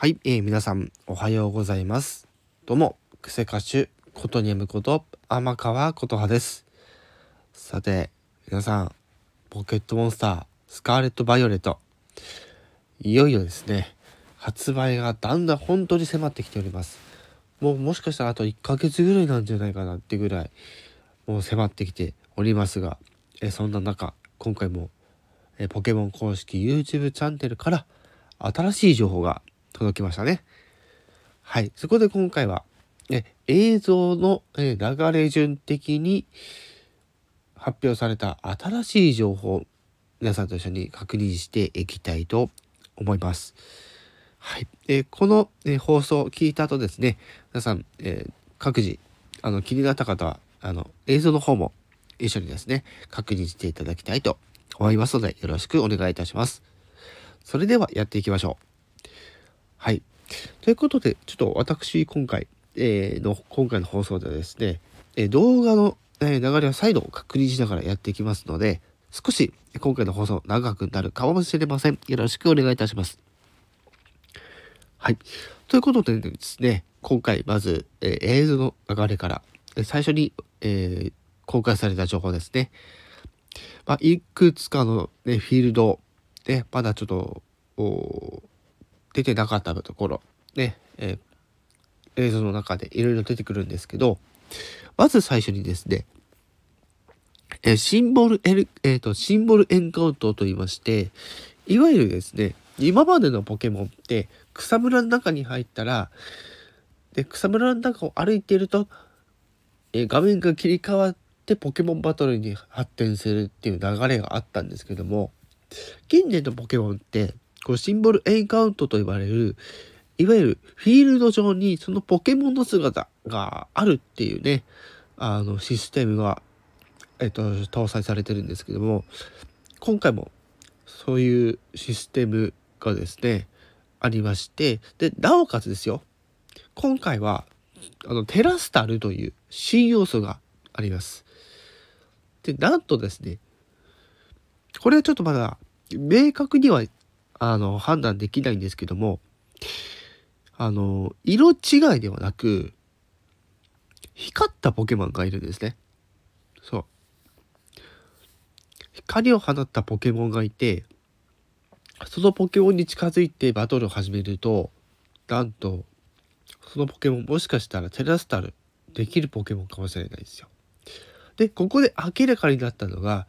はい、えー、皆さんおはようございます。どうも、クセ歌手、ことにむこと、天川琴葉です。さて、皆さん、ポケットモンスター、スカーレット・バイオレット、いよいよですね、発売がだんだん本当に迫ってきております。もうもしかしたらあと1ヶ月ぐらいなんじゃないかなってぐらい、もう迫ってきておりますが、えそんな中、今回も、えポケモン公式 YouTube チャンネルから新しい情報が届きましたね。はい。そこで今回は、ね、映像の、流れ順的に発表された新しい情報、皆さんと一緒に確認していきたいと思います。はい。えー、この、えー、放送を聞いた後ですね、皆さん、えー、各自、あの、気になった方は、あの、映像の方も一緒にですね、確認していただきたいと思いますので、よろしくお願いいたします。それではやっていきましょう。はい。ということで、ちょっと私、今回、えー、の、今回の放送ではですね、え動画の、え流れを再度確認しながらやっていきますので、少し今回の放送長くなるかもしれません。よろしくお願いいたします。はい。ということでですね、今回まず、え、映像の流れから、最初に、えー、公開された情報ですね。まあ、いくつかの、ね、フィールドで、まだちょっと、出てなかったところ、ね、えー、映像の中でいろいろ出てくるんですけど、まず最初にですね、えー、シンボルエル、えっ、ー、と、シンボルエンカウントと言いまして、いわゆるですね、今までのポケモンって草むらの中に入ったら、で、草むらの中を歩いていると、え、画面が切り替わってポケモンバトルに発展するっていう流れがあったんですけども、近年のポケモンってこうシンボルエンカウントと呼ばれる、いわゆるフィールド上にそのポケモンの姿があるっていうね、あのシステムが、えっと、搭載されてるんですけども、今回もそういうシステムがですね、ありまして、で、なおかつですよ、今回は、あの、テラスタルという新要素があります。で、なんとですね、これはちょっとまだ明確にはあの、判断できないんですけども、あの、色違いではなく、光ったポケモンがいるんですね。そう。光を放ったポケモンがいて、そのポケモンに近づいてバトルを始めると、なんと、そのポケモンもしかしたらテラスタルできるポケモンかもしれないですよ。で、ここで明らかになったのが、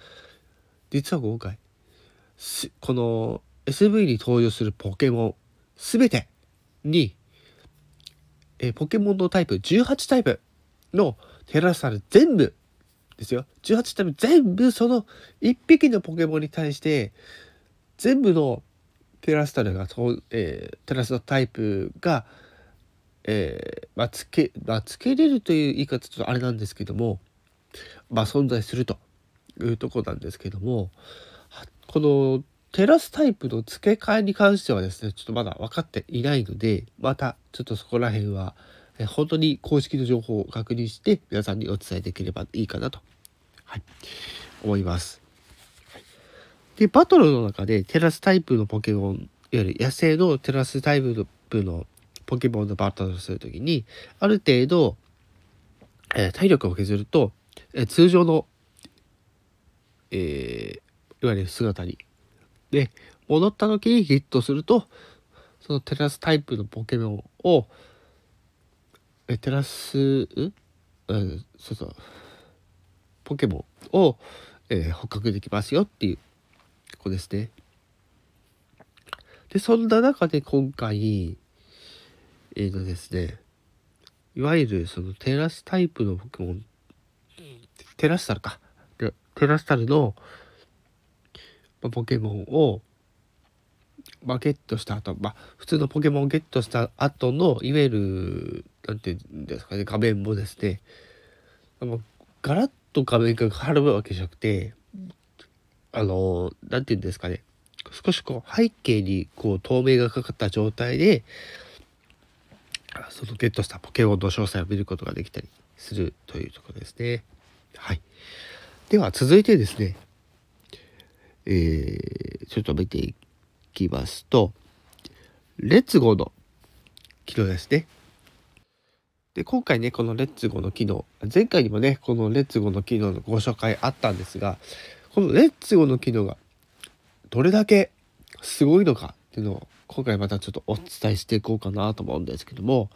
実は今回、この SV に登場するポケモン全てに、えポケモンのタイプ18タイプのテラスタル全部ですよ。18タイプ全部その1匹のポケモンに対して全部のテラスタルが、えー、テラスのタイプが、えー、まあ、つけ、まあ、つけれるという言い方ちょっとあれなんですけども、まあ、存在するというとこなんですけどもこのテラスタイプの付け替えに関してはですね、ちょっとまだ分かっていないので、またちょっとそこら辺は、え本当に公式の情報を確認して皆さんにお伝えできればいいかなと、はい、思います。で、バトルの中でテラスタイプのポケモン、いわゆる野生のテラスタイプのポケモンのバトルをするときに、ある程度、えー、体力を削ると、えー、通常の、えー、いわゆる姿にで、戻った時にヒットすると、そのテラスタイプのポケモンを、え、テラス、うん、そうそう、ポケモンを、えー、捕獲できますよっていうここですね。で、そんな中で今回、えっ、ー、とですね、いわゆるそのテラスタイプのポケモン、テラスタルか。テラスタルの、ポケモンを、まあ、ゲットした後、まあ、普通のポケモンをゲットした後の、いわゆる、なんていうんですかね、画面もですね、あのガラッと画面が変わるわけじゃなくて、あの、なんていうんですかね、少しこう背景にこう透明がかかった状態で、そのゲットしたポケモンの詳細を見ることができたりするというところですね。はい。では続いてですね、えー、ちょっと見ていきますと、レッツゴーの機能ですね。で、今回ね、このレッツゴーの機能、前回にもね、このレッツゴーの機能のご紹介あったんですが、このレッツゴーの機能がどれだけすごいのかっていうのを今回またちょっとお伝えしていこうかなと思うんですけども、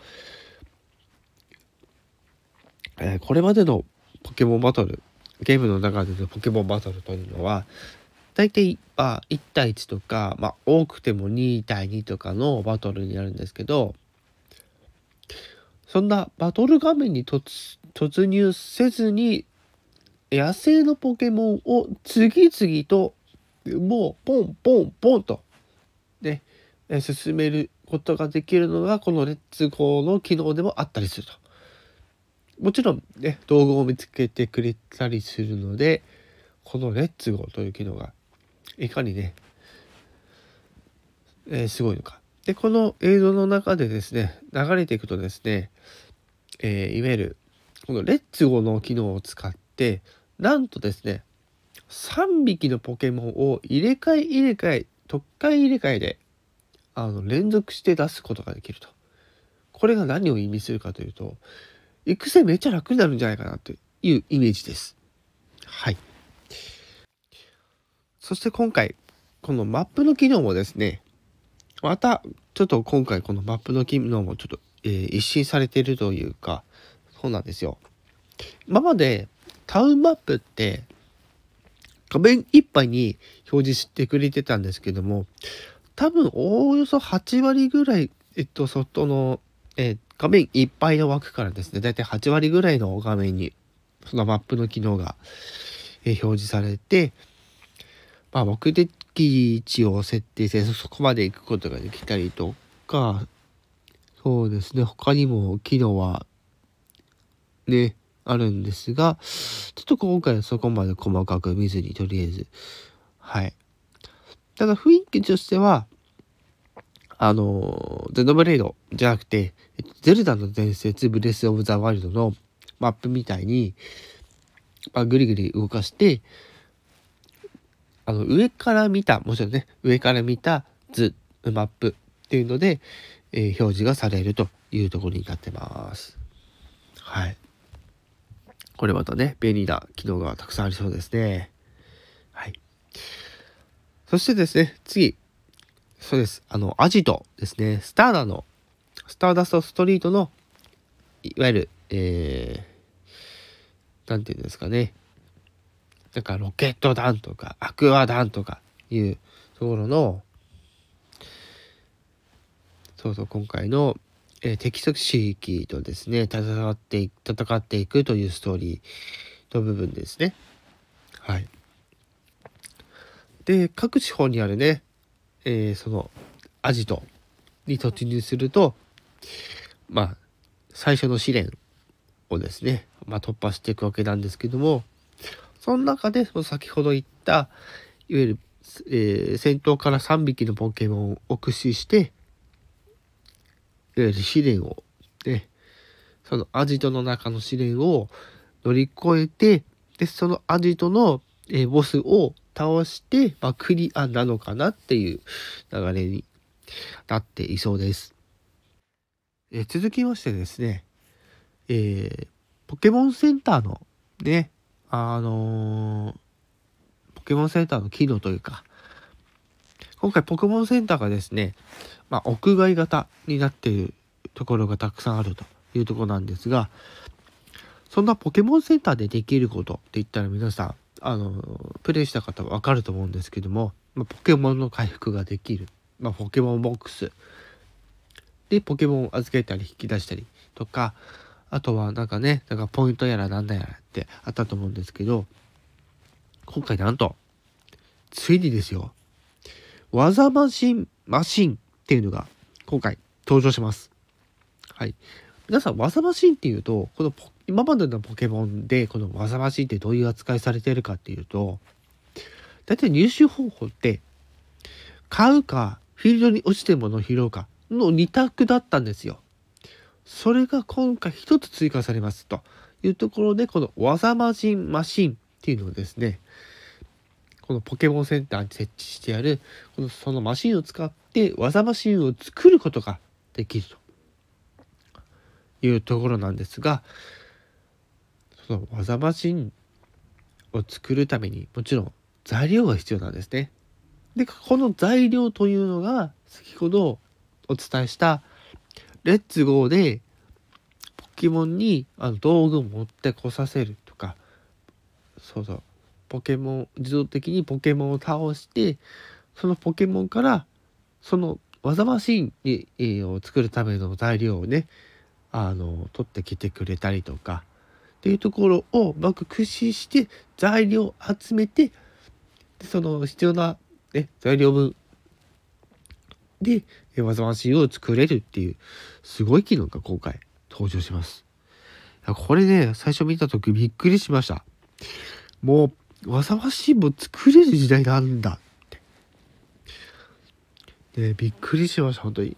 えー、これまでのポケモンバトル、ゲームの中でのポケモンバトルというのは、大体、まあ、1対1とか、まあ、多くても2対2とかのバトルになるんですけど、そんなバトル画面に突入せずに、野生のポケモンを次々と、もう、ポンポンポンと、ね、進めることができるのが、このレッツゴーの機能でもあったりすると。もちろんね、動画を見つけてくれたりするので、このレッツゴーという機能がいかにね、えー、すごいのか。で、この映像の中でですね、流れていくとですね、えー、いわゆる、このレッツゴーの機能を使って、なんとですね、3匹のポケモンを入れ替え入れ替え、特回入れ替えで、あの、連続して出すことができると。これが何を意味するかというと、育成めっちゃ楽になるんじゃないかなというイメージです。はい。そして今回、このマップの機能もですね、また、ちょっと今回このマップの機能もちょっと、えー、一新されているというか、そうなんですよ。今までタウンマップって画面いっぱいに表示してくれてたんですけども、多分おおよそ8割ぐらい、えっと、外の、えー、画面いっぱいの枠からですね、だいたい8割ぐらいの画面に、そのマップの機能が、えー、表示されて、まあ、目的地を設定してそこまで行くことができたりとか、そうですね、他にも機能はね、あるんですが、ちょっと今回はそこまで細かく見ずに、とりあえず、はい。ただ雰囲気としては、あの、ゼノブレイドじゃなくて、ゼルダの伝説、ブレス・オブ・ザ・ワイルドのマップみたいに、まあ、ぐりぐり動かして、あの、上から見た、もちろんね、上から見た図、マップっていうので、えー、表示がされるというところになってます。はい。これまたね、便利な機能がたくさんありそうですね。はい。そしてですね、次。そうです。あの、アジトですね。スターダの、スターダストストリートの、いわゆる、えー、なんていうんですかね。なんかロケット弾とかアクア弾とかいうところのそうそう今回の、えー、敵組織とですね戦って戦っていくというストーリーの部分ですね。はい。で各地方にあるね、えー、そのアジトに突入するとまあ最初の試練をですね、まあ、突破していくわけなんですけどもその中で、その先ほど言った、いわゆる、えー、戦闘から3匹のポケモンを駆使して、いわゆる試練を、ね、そのアジトの中の試練を乗り越えて、で、そのアジトの、えー、ボスを倒して、まあ、クリアなのかなっていう流れになっていそうです。えー、続きましてですね、えー、ポケモンセンターのね、あのー、ポケモンセンターの機能というか、今回ポケモンセンターがですね、まあ、屋外型になっているところがたくさんあるというとこなんですが、そんなポケモンセンターでできることって言ったら皆さん、あの、プレイした方はわかると思うんですけども、まあ、ポケモンの回復ができる。まあ、ポケモンボックス。で、ポケモンを預けたり引き出したりとか、あとはなんかね、なんかポイントやらなんだやらってあったと思うんですけど、今回なんと、ついにですよ、技マシン、マシンっていうのが今回登場します。はい。皆さん、技マシンっていうと、この今までのポケモンでこの技マシンってどういう扱いされてるかっていうと、大体入手方法って、買うか、フィールドに落ちてるものを拾うかの2択だったんですよ。それが今回一つ追加されますというところで、この技マシンマシンっていうのをですね、このポケモンセンターに設置してある、このそのマシンを使って技マシンを作ることができるというところなんですがその技マシンを作るためにもちろん材料が必要なんですね。でこの材料というのが先ほどお伝えしたレッツゴーでポケモンにあの道具を持ってこさせるとか。そうそう。ポケモン自動的にポケモンを倒してそのポケモンからその技マシンに、えー、を作るための材料をねあの取ってきてくれたりとか。っていうところをうまく駆使して材料を集めてその必要な、ね、材料分で技マシンを作れるっていうすごい機能が今回登場します。これね最初見た時びっくりしました。もう技マシンも作れる時代なんだってで、びっくりしました、本当に。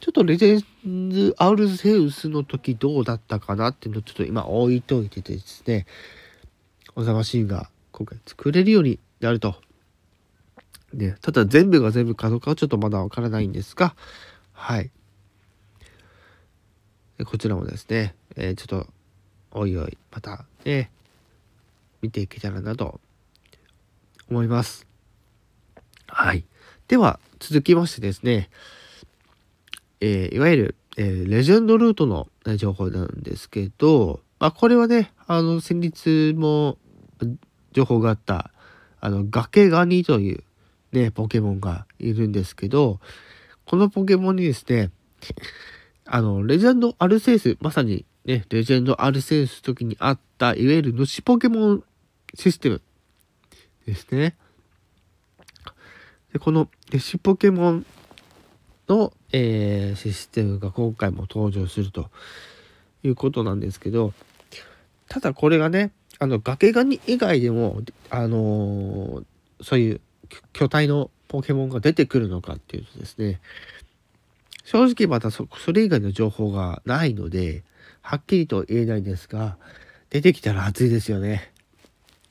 ちょっとレジェンズ・アウルセウスの時どうだったかなっていうのをちょっと今置いといてですね、おざましいが今回作れるようになると。ね、ただ全部が全部かどうかはちょっとまだわからないんですが、はい。こちらもですね、えー、ちょっと、おいおい、またね、見ていけたらなと思います。はい。では、続きましてですね、えー、いわゆる、えー、レジェンドルートの情報なんですけど、まあ、これはね、あの、先日も情報があった、あの、崖ガニというね、ポケモンがいるんですけど、このポケモンにですね、あの、レジェンドアルセウス、まさにね、レジェンドアルセウス時にあった、いわゆる主ポケモンシステムですね。でこのデシポケモンの、えー、システムが今回も登場するということなんですけどただこれがねあの崖ガニ以外でもあのー、そういう巨体のポケモンが出てくるのかっていうとですね正直またそれ以外の情報がないのではっきりと言えないんですが出てきたら熱いですよね。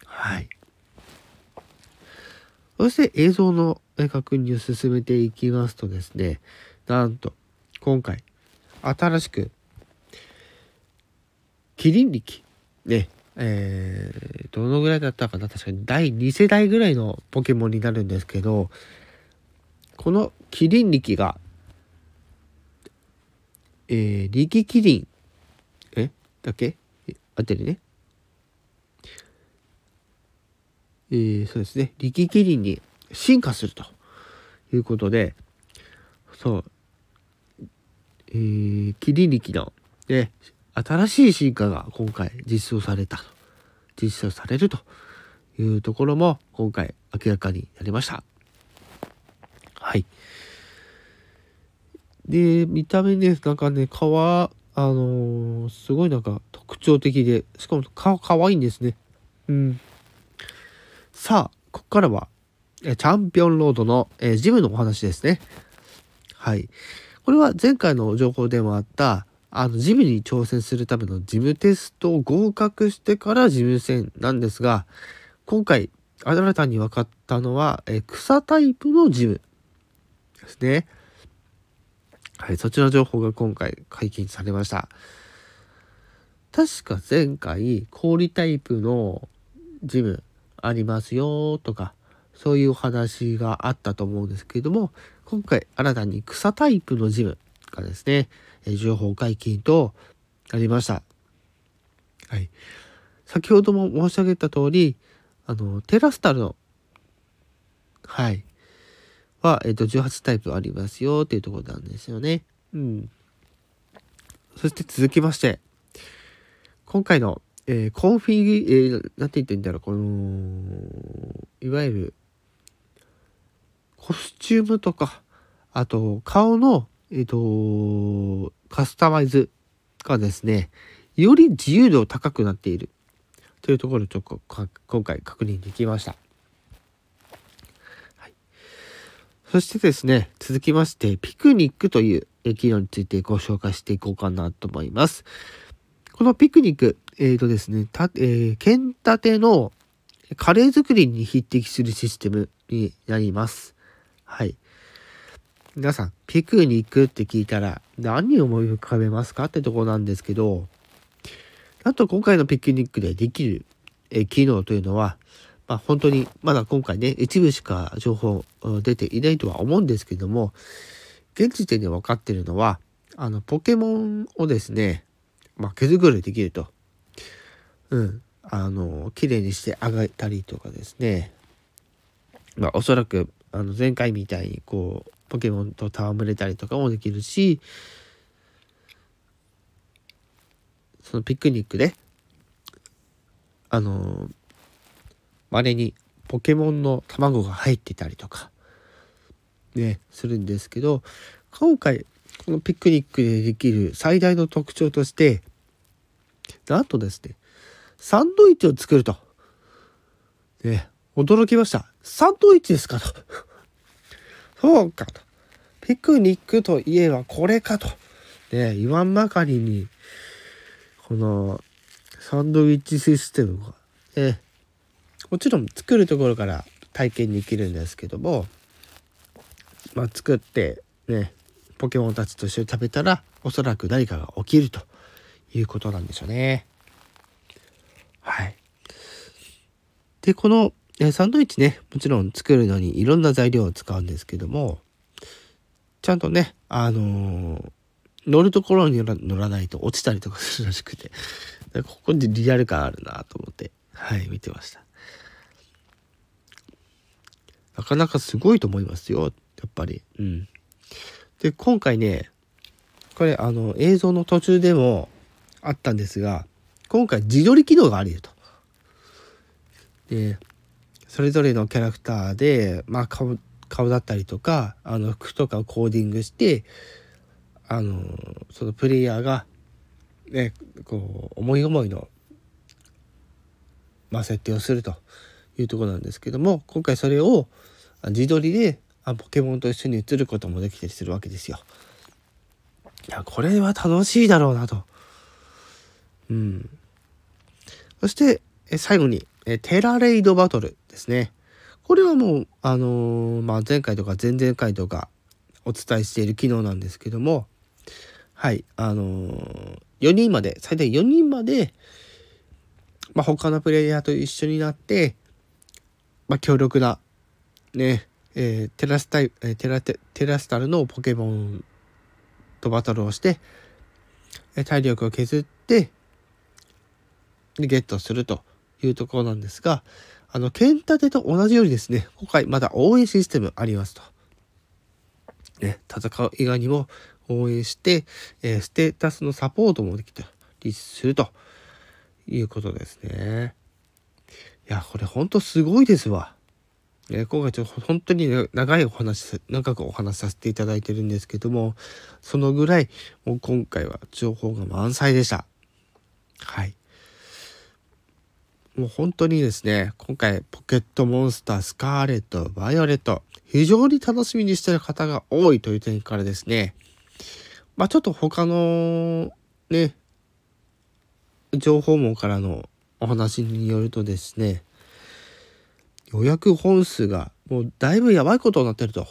はい。そして映像の確認を進めていきますとですね、なんと、今回、新しく、キリン力、ね、えー、どのぐらいだったかな？確かに第2世代ぐらいのポケモンになるんですけど、このキリン力が、えー、力キリン、え？だけ？あってるね。えー、そうですね、力キリンに進化するということで、そう、えー、キリン力の、ね、新しい進化が今回実装されたと、実装されるというところも今回明らかになりました。はい。で、見た目ね、なんかね、皮、あのー、すごいなんか特徴的で、しかも顔かわいいんですね。うん。さあ、ここからは、チャンピオンロードの、えー、ジムのお話ですね。はい。これは前回の情報でもあった、あの、ジムに挑戦するためのジムテストを合格してからジム戦なんですが、今回、新たに分かったのは、え、草タイプのジムですね。はい、そちら情報が今回解禁されました。確か前回、氷タイプのジム、ありますよとか、そういうお話があったと思うんですけれども、今回新たに草タイプのジムがですね、情報解禁となりました。はい。先ほども申し上げた通り、あの、テラスタルの、はい、は、えっ、と、18タイプありますよっていうところなんですよね。うん。そして続きまして、今回のえー、コンフィギ、えー、なんて言ってんだろう、この、いわゆる、コスチュームとか、あと、顔の、えっ、ー、と、カスタマイズがですね、より自由度高くなっているというところをちょっと今回確認できました。はい、そしてですね、続きまして、ピクニックという機能についてご紹介していこうかなと思います。このピクニック、えっ、ー、とですね、た、えー、剣立てのカレー作りに匹敵するシステムになります。はい。皆さん、ピクニックって聞いたら何を思い浮かべますかってとこなんですけど、あと今回のピクニックでできる、え機能というのは、まあ、本当にまだ今回ね、一部しか情報出ていないとは思うんですけども、現時点で分かってるのは、あの、ポケモンをですね、まあ、毛づくろいできると。うん。あの、綺麗にしてあげたりとかですね。まあ、おそらく、あの、前回みたいに、こう、ポケモンと戯れたりとかもできるし、そのピクニックで、あの、稀にポケモンの卵が入ってたりとか、ね、するんですけど、今回、このピクニックでできる最大の特徴として、なんとですね、サンドイッチを作ると。ね、驚きました。サンドイッチですかと。そうかと。ピクニックといえばこれかと。ね、言わんばかりに、このサンドイッチシステムが、ね、もちろん作るところから体験できるんですけども、まあ、作ってねポケモンたちと一緒に食べたらおそらく何かが起きるということなんでしょうね。はい。でこのサンドイッチねもちろん作るのにいろんな材料を使うんですけどもちゃんとねあのー、乗るところに乗らないと落ちたりとかするらしくてここでリアル感あるなと思ってはい見てました。なかなかすごいと思いますよやっぱり。うん。で今回ねこれあの映像の途中でもあったんですが今回自撮り機能があるよと。でそれぞれのキャラクターで、まあ、顔顔だったりとかあの服とかをコーディングしてあのそのプレイヤーが、ね、こう思い思いの、まあ、設定をするというところなんですけども今回それを自撮りでポケモンと一緒に映ることもできたりするわけですよ。いやこれは楽しいだろうなと。うん。そして最後にテラレイドバトルですね。これはもう、あのー、まあ、前回とか前々回とかお伝えしている機能なんですけども、はい、あのー、4人まで、最大4人まで、まあ、他のプレイヤーと一緒になって、まあ、強力な、ね、えー、テラスタイ、えテラテ、テラスタルのポケモンとバトルをして、え体力を削って、ゲットするというところなんですが、あの、剣立てと同じようにですね、今回まだ応援システムありますと。ね、戦う以外にも応援して、えー、ステータスのサポートもできたりするということですね。いや、これほんとすごいですわ。え今回ちょっと本当に長いお話、長くお話しさせていただいてるんですけども、そのぐらい、もう今回は情報が満載でした。はい。もう本当にですね、今回ポケットモンスター、スカーレット、バイオレット、非常に楽しみにしてる方が多いという点からですね、まあちょっと他のね、情報網からのお話によるとですね、予約本数がもうだいぶやばいことになってると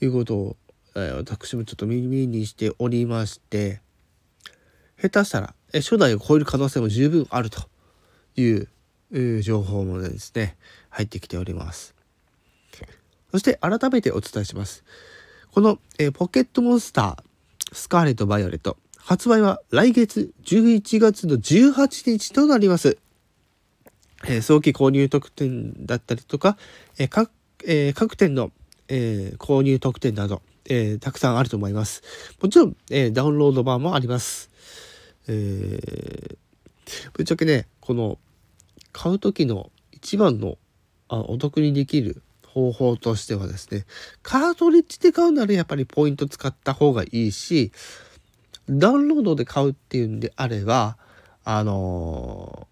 いうことを、えー、私もちょっと耳にしておりまして、下手したら、え初代を超える可能性も十分あるという情報もですね、入ってきております。そして改めてお伝えします。この、えー、ポケットモンスター、スカーレット・バイオレット、発売は来月11月の18日となります。えー、早期購入特典だったりとか、えー、各えー、各店の、え購入特典など、えたくさんあると思います。もちろん、えダウンロード版もあります。えぶっちゃけね、この買う時の一番のあお得にできる方法としてはですね、カートリッジで買うならやっぱりポイント使った方がいいし、ダウンロードで買うっていうんであれば、あの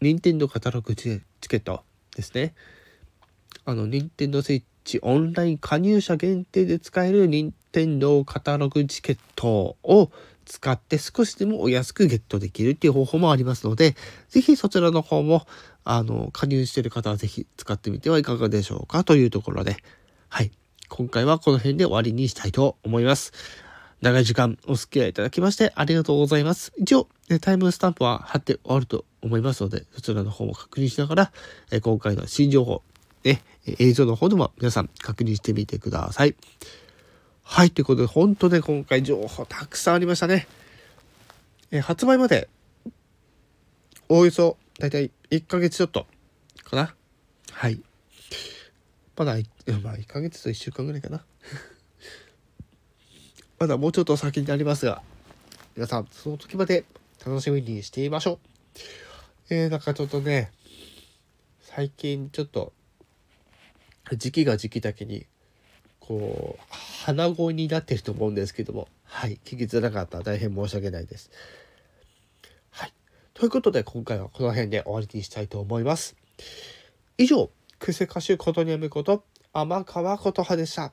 ー、任天堂カタログチケットですね。あの、任天堂スイッチオンライン加入者限定で使える任天堂カタログチケットを使って少しでもお安くゲットできるっていう方法もありますので、ぜひそちらの方も、あの、加入している方はぜひ使ってみてはいかがでしょうかというところで、はい。今回はこの辺で終わりにしたいと思います。長い時間お付き合いいただきましてありがとうございます。一応、タイムスタンプは貼って終わると思いますので、そちらの方も確認しながら、今回の新情報、ね、映像の方でも皆さん確認してみてください。はい、ということで、本当ね、今回情報たくさんありましたね。え発売まで、おおよそ、だいたい1ヶ月ちょっと、かな。はい。まだ、まあ、1ヶ月と1週間ぐらいかな。まだもうちょっと先になりますが、皆さん、その時まで楽しみにしていましょう。えー、なんかちょっとね、最近ちょっと、時期が時期だけに、こう、鼻声になってると思うんですけども、はい、聞きづらかったら大変申し訳ないです。はい。ということで、今回はこの辺で終わりにしたいと思います。以上、クセ歌手ことにゃむこと、天川琴葉でした。